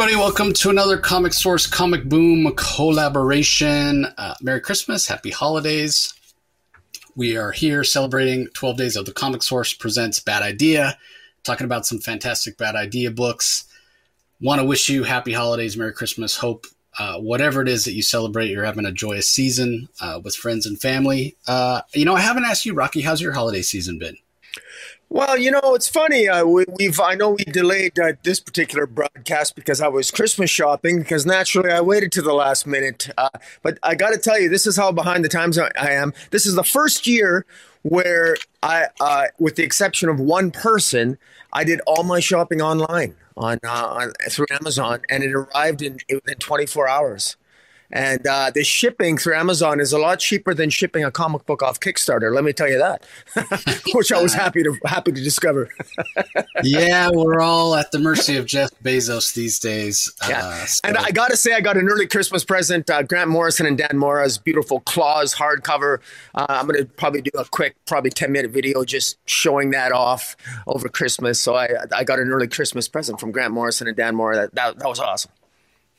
everybody. Welcome to another Comic Source Comic Boom collaboration. Uh, Merry Christmas. Happy holidays. We are here celebrating 12 Days of the Comic Source presents Bad Idea, talking about some fantastic Bad Idea books. Want to wish you happy holidays, Merry Christmas. Hope uh, whatever it is that you celebrate, you're having a joyous season uh, with friends and family. Uh, you know, I haven't asked you, Rocky, how's your holiday season been? Well, you know, it's funny. Uh, we, have I know we delayed uh, this particular broadcast because I was Christmas shopping. Because naturally, I waited to the last minute. Uh, but I got to tell you, this is how behind the times I, I, am. This is the first year where I, uh, with the exception of one person, I did all my shopping online on, uh, on through Amazon, and it arrived in within 24 hours. And uh, the shipping through Amazon is a lot cheaper than shipping a comic book off Kickstarter. Let me tell you that, which I was happy to happy to discover. yeah, we're all at the mercy of Jeff Bezos these days. Yeah. Uh, so. And I got to say, I got an early Christmas present. Uh, Grant Morrison and Dan Mora's beautiful Klaus hardcover. Uh, I'm going to probably do a quick, probably 10 minute video just showing that off over Christmas. So I, I got an early Christmas present from Grant Morrison and Dan Mora. That, that, that was awesome.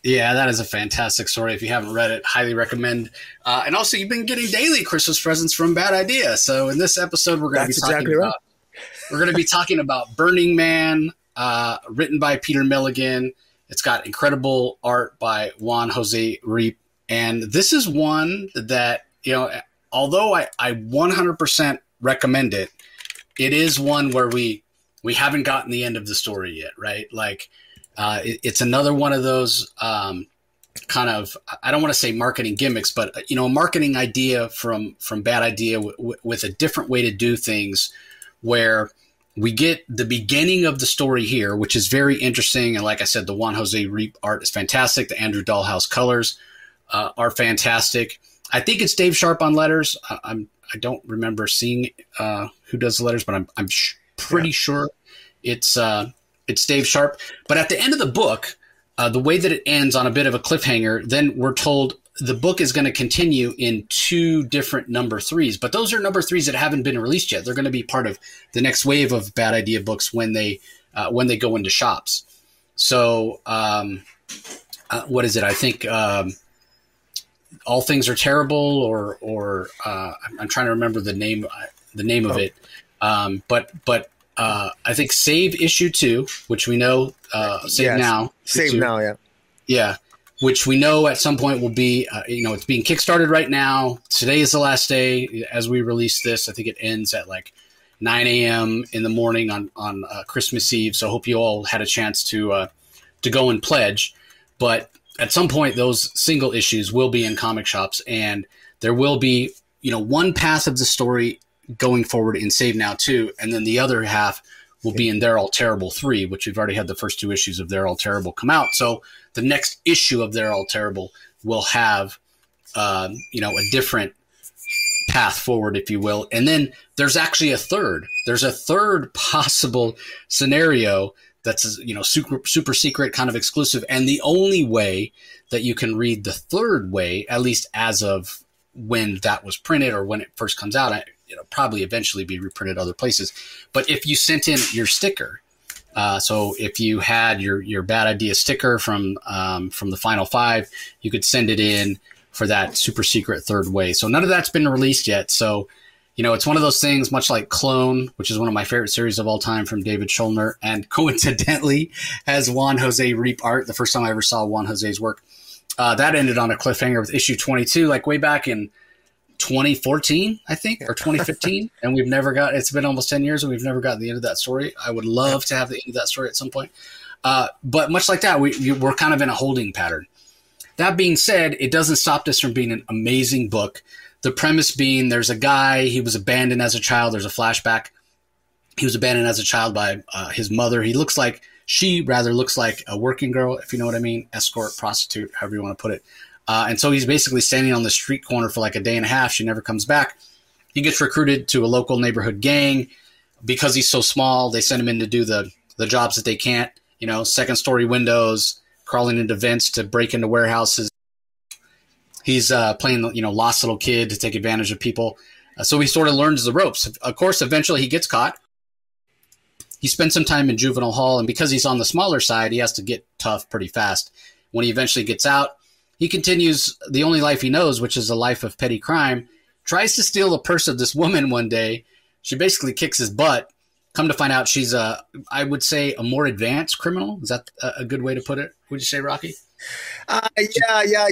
Yeah, that is a fantastic story. If you haven't read it, highly recommend. Uh, and also, you've been getting daily Christmas presents from Bad Idea. So in this episode, we're going to be talking exactly about right. we're going to be talking about Burning Man, uh, written by Peter Milligan. It's got incredible art by Juan Jose Ryp, and this is one that you know. Although I, I 100% recommend it, it is one where we we haven't gotten the end of the story yet, right? Like uh, it, it's another one of those um, kind of I don't want to say marketing gimmicks, but you know, a marketing idea from from bad idea w- w- with a different way to do things, where we get the beginning of the story here, which is very interesting. And like I said, the Juan Jose Ryp art is fantastic. The Andrew Dalhouse colors uh, are fantastic. I think it's Dave Sharpe on letters. I, I'm I don't remember seeing uh, who does the letters, but I'm I'm sh- pretty yeah. sure it's uh, it's Dave Sharpe. But at the end of the book, uh, the way that it ends on a bit of a cliffhanger, then we're told the book is going to continue in two different number threes. But those are number threes that haven't been released yet. They're going to be part of the next wave of bad idea books when they uh, when they go into shops. So um, uh, what is it? I think. Um, all things are terrible, or or uh, I'm trying to remember the name the name of oh. it. Um, but but uh, I think Save issue two, which we know uh, Save yes. now. Save two. now, yeah, yeah. Which we know at some point will be, uh, you know, it's being kickstarted right now. Today is the last day as we release this. I think it ends at like 9 a.m. in the morning on on uh, Christmas Eve. So I hope you all had a chance to uh, to go and pledge. But at some point, those single issues will be in comic shops, and there will be, you know, one path of the story going forward in Save Now 2. And then the other half will be in They're All Terrible 3, which we've already had the first two issues of They're All Terrible come out. So the next issue of They're All Terrible will have, uh, you know, a different path forward, if you will. And then there's actually a third. There's a third possible scenario that's you know super super secret kind of exclusive and the only way that you can read the third way at least as of when that was printed or when it first comes out you know, probably eventually be reprinted other places. But if you sent in your sticker, uh, so if you had your your bad idea sticker from um, from the final five, you could send it in for that super secret third way. So none of that's been released yet. So you know, it's one of those things, much like Clone, which is one of my favorite series of all time from David Schulner, and coincidentally has Juan Jose Ryp art. The first time I ever saw Juan Jose's work, uh, that ended on a cliffhanger with issue 22, like way back in 2014, I think, or 2015, and we've never got. It's been almost 10 years, and we've never gotten the end of that story. I would love to have the end of that story at some point, uh, but much like that, we we're kind of in a holding pattern. That being said, it doesn't stop this from being an amazing book. The premise being there's a guy, he was abandoned as a child. There's a flashback. He was abandoned as a child by uh, his mother. He looks like she rather looks like a working girl, if you know what I mean, escort, prostitute, however you want to put it. Uh, and so he's basically standing on the street corner for like a day and a half. She never comes back. He gets recruited to a local neighborhood gang because he's so small. They send him in to do the the jobs that they can't. You know, second story windows, crawling into vents to break into warehouses. He's uh, playing, you know, lost little kid to take advantage of people. Uh, so he sort of learns the ropes. Of course, eventually he gets caught. he spends some time in juvenile hall, and because he's on the smaller side, he has to get tough pretty fast. When he eventually gets out, he continues the only life he knows, which is a life of petty crime. Tries to steal the purse of this woman one day. She basically kicks his butt. Come to find out, she's a, I would say, a more advanced criminal. Is that a good way to put it? Would you say, Rocky? Uh, yeah,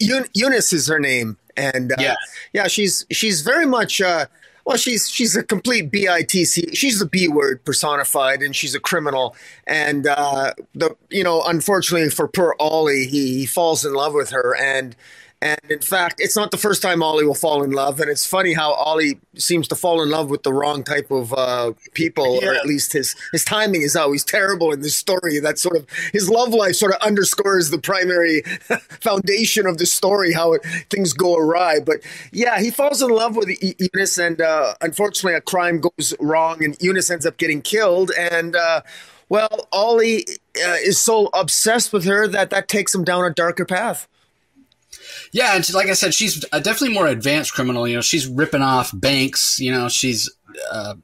yeah. Eunice is her name, and uh, yeah, yeah, she's she's very much. Uh, well, she's she's a complete bitc. She's the b word personified, and she's a criminal. And uh, the you know, unfortunately for poor Ollie, he, he falls in love with her, and and in fact, it's not the first time Ollie will fall in love. And it's funny how Ollie seems to fall in love with the wrong type of uh, people, yeah. or at least his his timing is always terrible in this story. That sort of his love life sort of underscores the primary foundation of the story, how it, things go awry. But yeah, he falls in love with Eunice, and uh, unfortunately, a crime goes wrong, and Eunice ends up getting killed. And uh, well, Ollie uh, is so obsessed with her that that takes him down a darker path. Yeah, and like I said, she's a definitely more advanced criminal. You know, she's ripping off banks. You know, she's uh,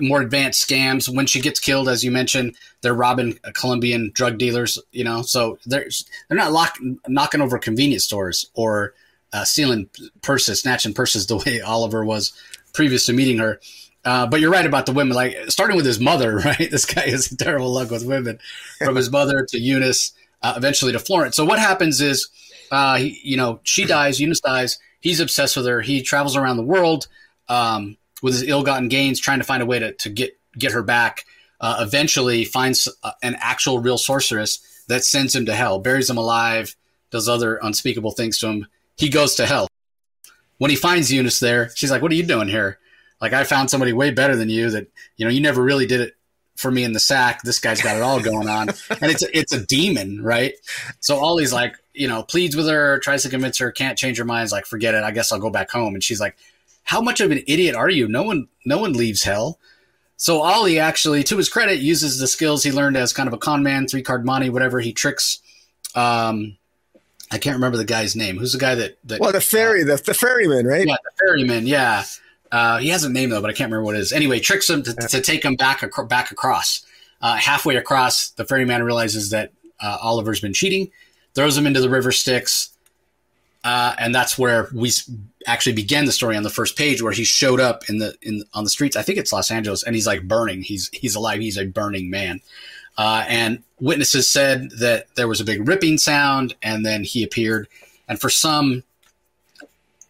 more advanced scams. When she gets killed, as you mentioned, they're robbing Colombian drug dealers. You know, so they're they're not lock, knocking over convenience stores or uh, stealing purses, snatching purses the way Oliver was previous to meeting her. Uh, but you're right about the women. Like starting with his mother, right? This guy has terrible luck with women, from his mother to Eunice, uh, eventually to Florence. So what happens is uh, he, you know, she dies, Eunice dies. He's obsessed with her. He travels around the world um, with his ill-gotten gains, trying to find a way to, to get get her back. Uh, eventually, finds uh, an actual real sorceress that sends him to hell, buries him alive, does other unspeakable things to him. He goes to hell. When he finds Eunice there, she's like, "What are you doing here? Like, I found somebody way better than you. That you know, you never really did it for me in the sack. This guy's got it all going on, and it's a, it's a demon, right? So all Ollie's like, you know, pleads with her, tries to convince her, can't change her mind. Is like, forget it. I guess I'll go back home. And she's like, how much of an idiot are you? No one, no one leaves hell. So Ollie actually, to his credit, uses the skills he learned as kind of a con man, three card monte, whatever. He tricks. Um, I can't remember the guy's name. Who's the guy that? that well, the ferry, uh, the, the ferryman, right? Yeah, the ferryman. Yeah, uh, he has a name though, but I can't remember what it is. Anyway, tricks him to, to take him back ac- back across. Uh, halfway across, the ferryman realizes that uh, Oliver's been cheating, throws him into the river Styx, uh, and that's where we actually began the story on the first page, where he showed up in the in on the streets. I think it's Los Angeles, and he's like burning. He's he's alive. He's a burning man. Uh, and witnesses said that there was a big ripping sound, and then he appeared. And for some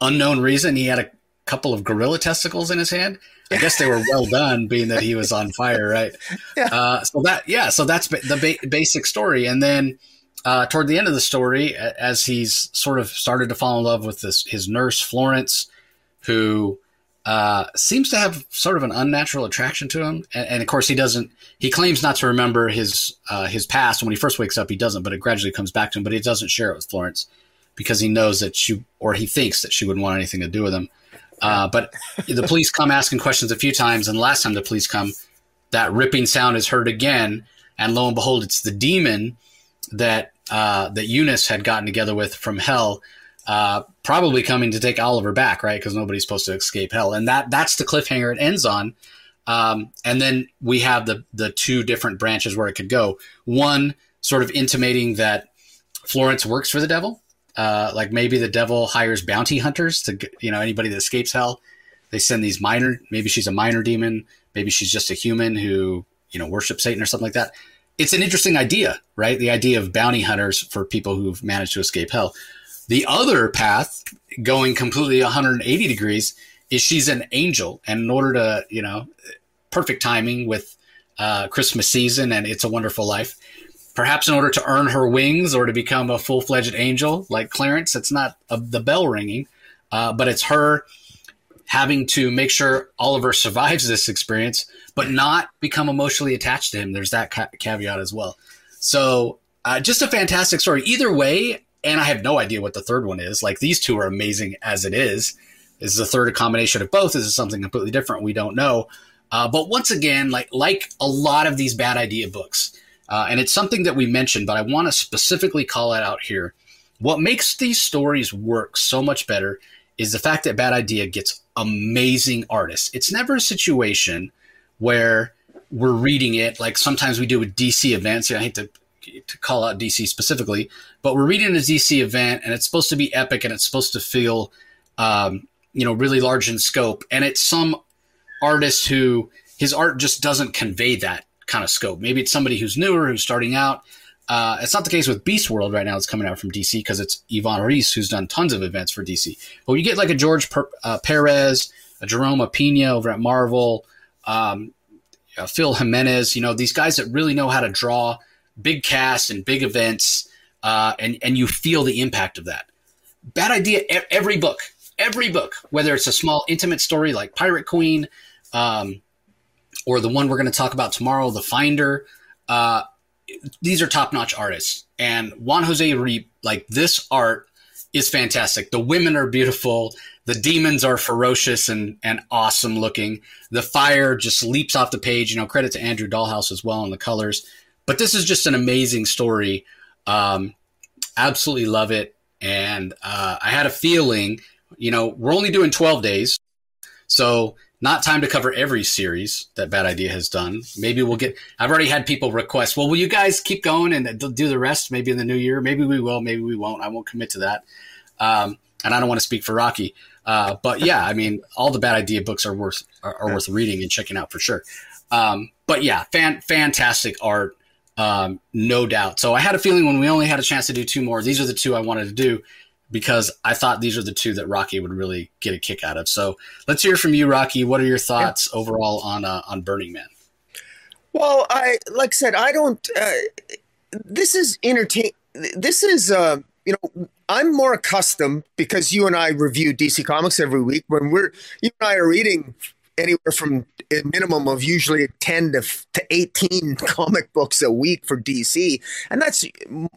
unknown reason, he had a couple of gorilla testicles in his hand. I guess they were well done, being that he was on fire, right? Yeah. Uh, so that, yeah, so that's the ba- basic story, and then uh, toward the end of the story, as he's sort of started to fall in love with this his nurse Florence, who uh, seems to have sort of an unnatural attraction to him, and, and, of course he doesn't. He claims not to remember his uh, his past. When he first wakes up, he doesn't, but it gradually comes back to him. But he doesn't share it with Florence because he knows that she, or he thinks that she wouldn't want anything to do with him. Uh, but the police come asking questions a few times, and last time the police come, that ripping sound is heard again, and lo and behold, it's the demon that uh, that Eunice had gotten together with from hell, uh, probably coming to take Oliver back, right? Because nobody's supposed to escape hell, and that that's the cliffhanger it ends on. Um, and then we have the the two different branches where it could go. One sort of intimating that Florence works for the devil, uh, like maybe the devil hires bounty hunters to, you know, anybody that escapes hell. They send these minor, maybe she's a minor demon. Maybe she's just a human who, you know, worships Satan or something like that. It's an interesting idea, right? The idea of bounty hunters for people who've managed to escape hell. The other path, going completely 180 degrees, is she's an angel. And in order to, you know, perfect timing with uh, Christmas season and It's a Wonderful Life, perhaps in order to earn her wings or to become a full fledged angel like Clarence. It's not a, the bell ringing, uh, but it's her having to make sure Oliver survives this experience, but not become emotionally attached to him. There's that ca- caveat as well. So, uh, just a fantastic story. Either way, and I have no idea what the third one is. Like these two are amazing as it is. Is the third a combination of both? Is it something completely different? We don't know. Uh, but once again, like like a lot of these bad idea books, uh, and it's something that we mentioned, but I want to specifically call it out here. What makes these stories work so much better is the fact that Bad Idea gets amazing artists. It's never a situation where we're reading it. Like sometimes we do a DC events. I hate to to call out DC specifically, but we're reading a DC event and it's supposed to be epic and it's supposed to feel, um, you know, really large in scope. And it's some artist who his art just doesn't convey that kind of scope. Maybe it's somebody who's newer, who's starting out. Uh, it's not the case with Beast World right now. It's coming out from DC because it's Ivan Reis who's done tons of events for DC. But you get like a George per- uh, Perez, a Jerome Opeña over at Marvel, um, Phil Jimenez, you know, these guys that really know how to draw big casts and big events, uh, and, and you feel the impact of that. Bad idea. Every book, every book, whether it's a small intimate story like Pirate Queen, um, or the one we're going to talk about tomorrow, The Finder, uh, these are top notch artists. And Juan Jose Ryp, like this art is fantastic. The women are beautiful. The demons are ferocious and, and awesome looking. The fire just leaps off the page. You know, credit to Andrew Dalhouse as well on the colors. But this is just an amazing story. Um, absolutely love it. And uh, I had a feeling, you know, we're only doing 12 days. So not time to cover every series that Bad Idea has done. Maybe we'll get. I've already had people request. Well, will you guys keep going and do the rest? Maybe in the new year. Maybe we will. Maybe we won't. I won't commit to that. Um, and I don't want to speak for Rocky. Uh, but yeah, I mean, all the Bad Idea books are worth are, are worth reading and checking out for sure. Um, but yeah, fan, fantastic art, um, no doubt. So I had a feeling when we only had a chance to do two more, these are the two I wanted to do because I thought these are the two that Rocky would really get a kick out of. So let's hear from you, Rocky. What are your thoughts yeah. overall on uh, on Burning Man? Well, I like I said, I don't. Uh, this is entertain. This is uh, you know, I'm more accustomed because you and I review DC Comics every week. When we're you and I are reading anywhere from a minimum of usually 10 to, to 18 comic books a week for DC. And that's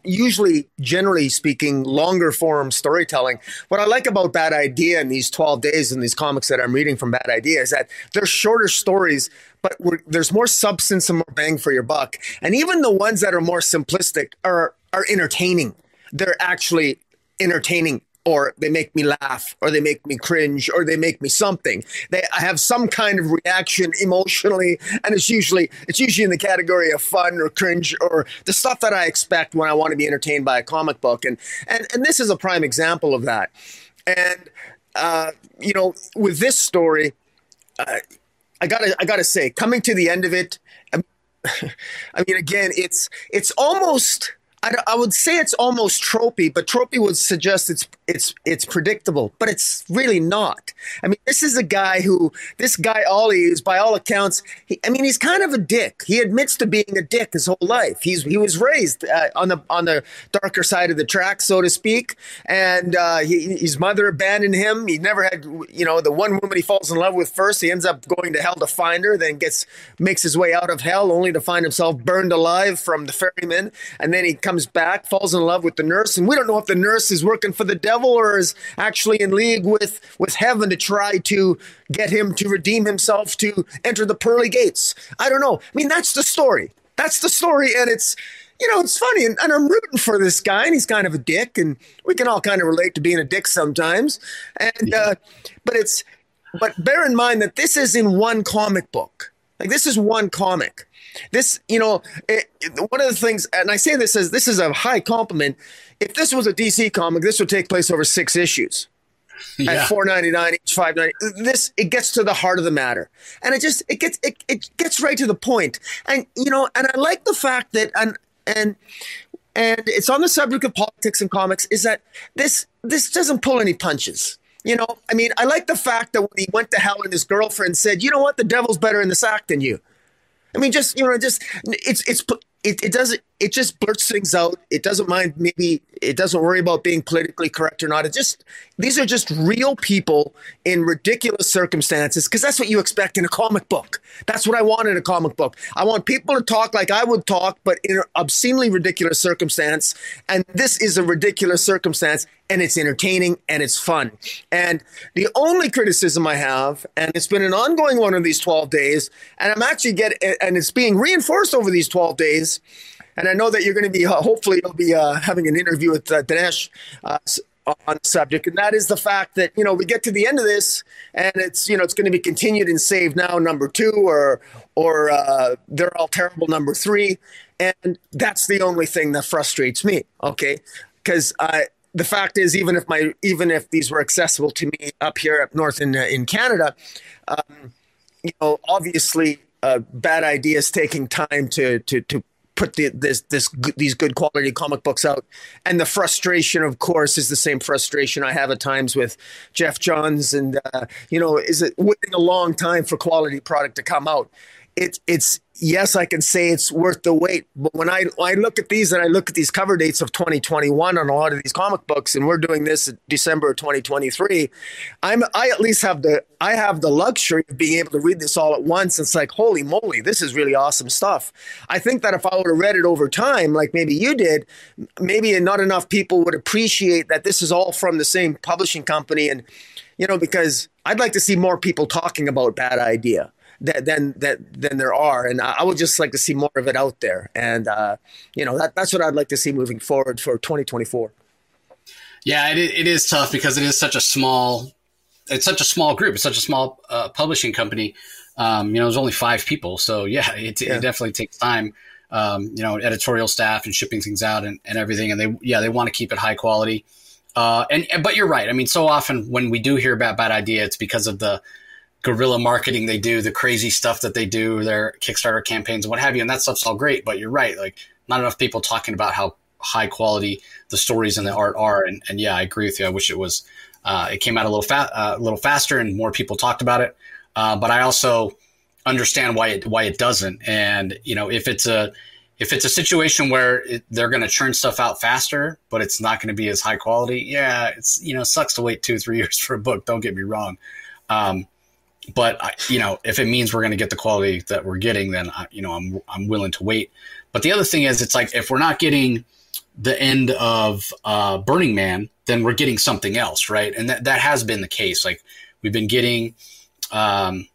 usually, generally speaking, longer form storytelling. What I like about Bad Idea in these 12 days and these comics that I'm reading from Bad Idea is that they're shorter stories, but there's more substance and more bang for your buck. And even the ones that are more simplistic are, are entertaining. They're actually entertaining or they make me laugh or they make me cringe or they make me something. They I have some kind of reaction emotionally and it's usually it's usually in the category of fun or cringe or the stuff that i expect when i want to be entertained by a comic book. And and, and this is a prime example of that. And uh, you know with this story uh, i gotta i gotta say coming to the end of it I mean, again, it's it's almost I, I would say it's almost tropey, but tropey would suggest it's it's it's predictable, but it's really not. I mean, this is a guy who this guy Ollie is, by all accounts, he, I mean, he's kind of a dick. He admits to being a dick his whole life. He's he was raised uh, on the on the darker side of the track, so to speak, and uh, he, his mother abandoned him. He never had, you know, the one woman he falls in love with first. He ends up going to hell to find her, then gets makes his way out of hell, only to find himself burned alive from the ferryman, and then he comes back, falls in love with the nurse, and we don't know if the nurse is working for the devil or is actually in league with with heaven to try to get him to redeem himself to enter the pearly gates. I don't know. I mean, that's the story. That's the story, and it's you know, it's funny, and, and, I'm rooting for this guy, and he's kind of a dick, and we can all kind of relate to being a dick sometimes. And uh, but it's but bear in mind that this is in one comic book. Like this is one comic. This, you know, it, one of the things, and I say this as this is a high compliment. If this was a DC comic, this would take place over six issues. Yeah. At four ninety nine each, five ninety. This it gets to the heart of the matter, and it just it gets it, it gets right to the point. And you know, and I like the fact that and and and it's on the subject of politics and comics is that this this doesn't pull any punches. You know, I mean, I like the fact that when he went to hell and his girlfriend said, "You know what? The devil's better in the sack than you." I mean, just you know, just it's it's it, it doesn't it just blurts things out. It doesn't mind maybe it doesn't worry about being politically correct or not. It just these are just real people in ridiculous circumstances because that's what you expect in a comic book. That's what I want in a comic book. I want people to talk like I would talk, but in an obscenely ridiculous circumstance. And this is a ridiculous circumstance, and it's entertaining and it's fun. And the only criticism I have, and it's been an ongoing one of these 12 days, and I'm actually getting, and it's being reinforced over these 12 days. And I know that you're going to be, uh, hopefully, you'll be uh, having an interview with uh, Dinesh uh, on the subject, and that is the fact that you know we get to the end of this, and it's you know it's going to be continued in Save Now number two, or or uh, They're All Terrible number three, and that's the only thing that frustrates me. Okay, because I the fact is, even if my even if these were accessible to me up here up north in in Canada, um, you know, obviously, bad ideas taking time to to to put the, this this these good quality comic books out, and the frustration, of course, is the same frustration I have at times with Geoff Johns, and uh, you know, is it waiting a long time for quality product to come out? It's it's yes, I can say it's worth the wait. But when I I look at these and I look at these cover dates of 2021 on a lot of these comic books, and we're doing this December of 2023, I'm I at least have the I have the luxury of being able to read this all at once. It's like holy moly, this is really awesome stuff. I think that if I would have read it over time, like maybe you did, maybe not enough people would appreciate that this is all from the same publishing company, and you know because I'd like to see more people talking about Bad Idea that than that than there are, and I, I, would just like to see more of it out there. And uh, you know, that, that's what I'd like to see moving forward for 2024. Yeah, it, it is tough because it is such a small, it's such a small group. It's such a small uh, publishing company. Um, you know, there's only five people, so yeah, it, yeah. it definitely takes time. Um, you know, editorial staff and shipping things out and, and everything. And they, yeah, they want to keep it high quality. Uh, and, but you're right. I mean, so often when we do hear about bad idea, it's because of the, guerrilla marketing they do, the crazy stuff that they do, their Kickstarter campaigns and what have you. And that stuff's all great, but you're right. Like not enough people talking about how high quality the stories and the art are. And, and yeah, I agree with you. I wish it was, uh, it came out a little fat, uh, a little faster and more people talked about it. Uh, but I also understand why it, why it doesn't. And, you know, if it's a, if it's a situation where it, they're going to churn stuff out faster, but it's not going to be as high quality, yeah, it's you know sucks to wait two three years for a book. Don't get me wrong, um, but I, you know, if it means we're going to get the quality that we're getting, then I, you know, I'm I'm willing to wait. But the other thing is, it's like if we're not getting the end of uh, Burning Man, then we're getting something else, right? And that that has been the case. Like we've been getting um,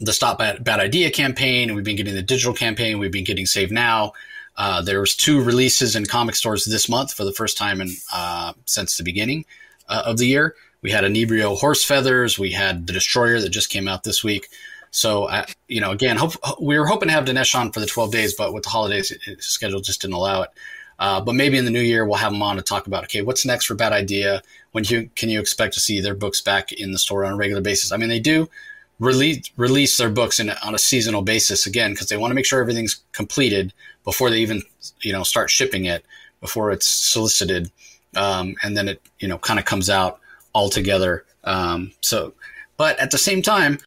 the Stop Bad, Bad Idea campaign, and we've been getting the digital campaign. We've been getting Save Now. Uh, there was two releases in comic stores this month for the first time in uh, since the beginning uh, of the year. We had Anebrio Horse Feathers. We had the Destroyer that just came out this week. So, uh, you know, again, hope, we were hoping to have Dinesh on for the 12 days, but with the holidays, schedule just didn't allow it. Uh, but maybe in the new year, we'll have him on to talk about, okay, what's next for Bad Idea? When you, can you expect to see their books back in the store on a regular basis? I mean, they do release, release their books in, on a seasonal basis again, because they want to make sure everything's completed before they even, you know, start shipping it, before it's solicited. Um, and then it, you know, kind of comes out altogether. Um, so, but at the same time,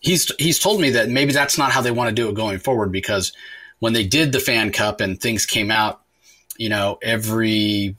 he's he's told me that maybe that's not how they want to do it going forward because when they did the fan cup and things came out, you know, every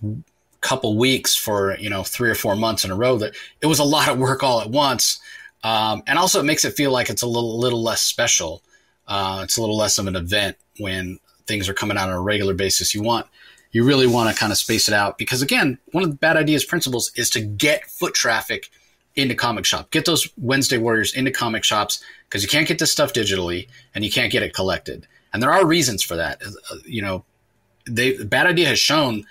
couple weeks for you know three or four months in a row, that it was a lot of work all at once, um, and also it makes it feel like it's a little little less special. Uh, it's a little less of an event when things are coming out on a regular basis. You want you really want to kind of space it out because again, one of the bad ideas principles is to get foot traffic into comic shop. Get those Wednesday warriors into comic shops because you can't get this stuff digitally and you can't get it collected. And there are reasons for that. Uh, you know, they bad idea has shown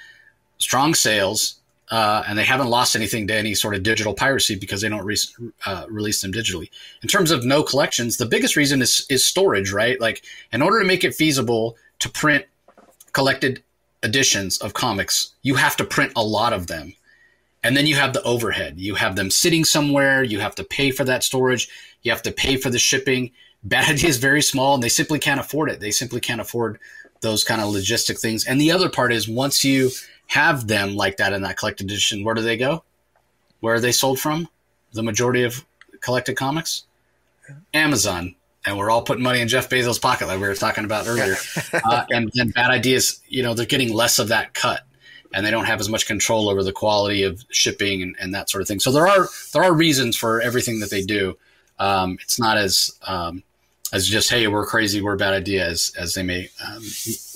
strong sales uh, and they haven't lost anything to any sort of digital piracy because they don't re- uh, release them digitally. In terms of no collections, the biggest reason is is storage, right? Like in order to make it feasible to print collected editions of comics, you have to print a lot of them. And then you have the overhead. You have them sitting somewhere. You have to pay for that storage. You have to pay for the shipping. Bad Idea is very small and they simply can't afford it. They simply can't afford those kind of logistic things. And the other part is once you have them like that in that collected edition, where do they go? Where are they sold from? The majority of collected comics? Amazon and we're all putting money in Jeff Bezos' pocket, like we were talking about earlier. uh, and then bad ideas, you know, they're getting less of that cut, and they don't have as much control over the quality of shipping and, and that sort of thing. So there are there are reasons for everything that they do. Um, it's not as um, as just hey, we're crazy, we're a bad idea, as as they may um,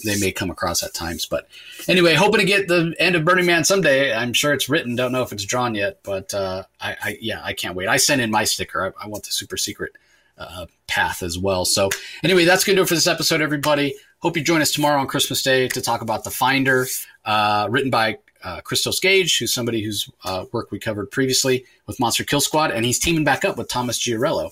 they may come across at times. But anyway, hoping to get the end of Burning Man someday. I'm sure it's written. Don't know if it's drawn yet, but uh, I, I, yeah, I can't wait. I sent in my sticker. I, I want the super secret uh, path as well. So, anyway, that's going to do it for this episode, everybody. Hope you join us tomorrow on Christmas Day to talk about The Finder, uh, written by uh, Christos Gage, who's somebody whose uh, work we covered previously with Monster Kill Squad, and he's teaming back up with Thomas Giorello.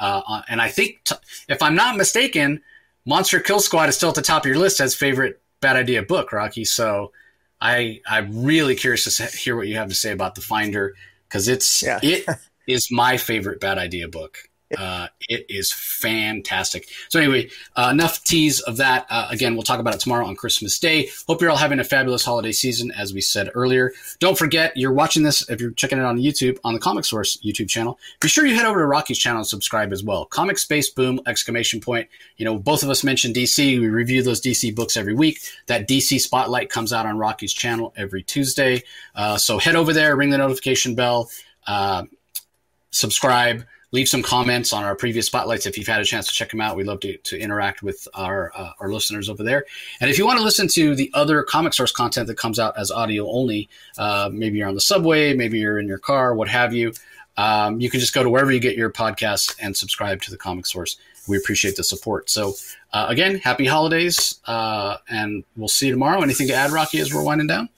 Uh, and I think, t- if I'm not mistaken, Monster Kill Squad is still at the top of your list as favorite bad idea book, Rocky. So I I'm really curious to hear what you have to say about the Finder because it's yeah. it is my favorite bad idea book. Uh, it is fantastic. So anyway, uh, enough tease of that. Uh, again, we'll talk about it tomorrow on Christmas Day. Hope you're all having a fabulous holiday season, as we said earlier. Don't forget, you're watching this if you're checking it on YouTube on the Comic Source YouTube channel. Be sure you head over to Rocky's channel and subscribe as well. Comic Space Boom! Exclamation point. You know, both of us mentioned DC. We review those DC books every week. That DC Spotlight comes out on Rocky's channel every Tuesday. Uh, so head over there, ring the notification bell, uh, subscribe leave some comments on our previous spotlights if you've had a chance to check them out. We'd love to, to interact with our uh, our listeners over there. And if you want to listen to the other comic source content that comes out as audio only, uh, maybe you're on the subway, maybe you're in your car, what have you. Um, you can just go to wherever you get your podcasts and subscribe to the comic source. We appreciate the support. So, uh, again, happy holidays, uh, and we'll see you tomorrow. Anything to add, Rocky, as we're winding down?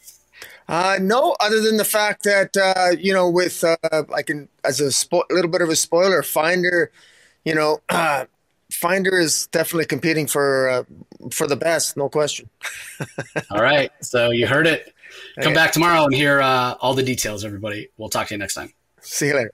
Uh, no, other than the fact that uh, you know, with uh, I can as a spo- little bit of a spoiler, Finder, you know, uh, Finder is definitely competing for uh, for the best, no question. all right, so you heard it. Come okay. back tomorrow and hear uh, all the details, everybody. We'll talk to you next time. See you later.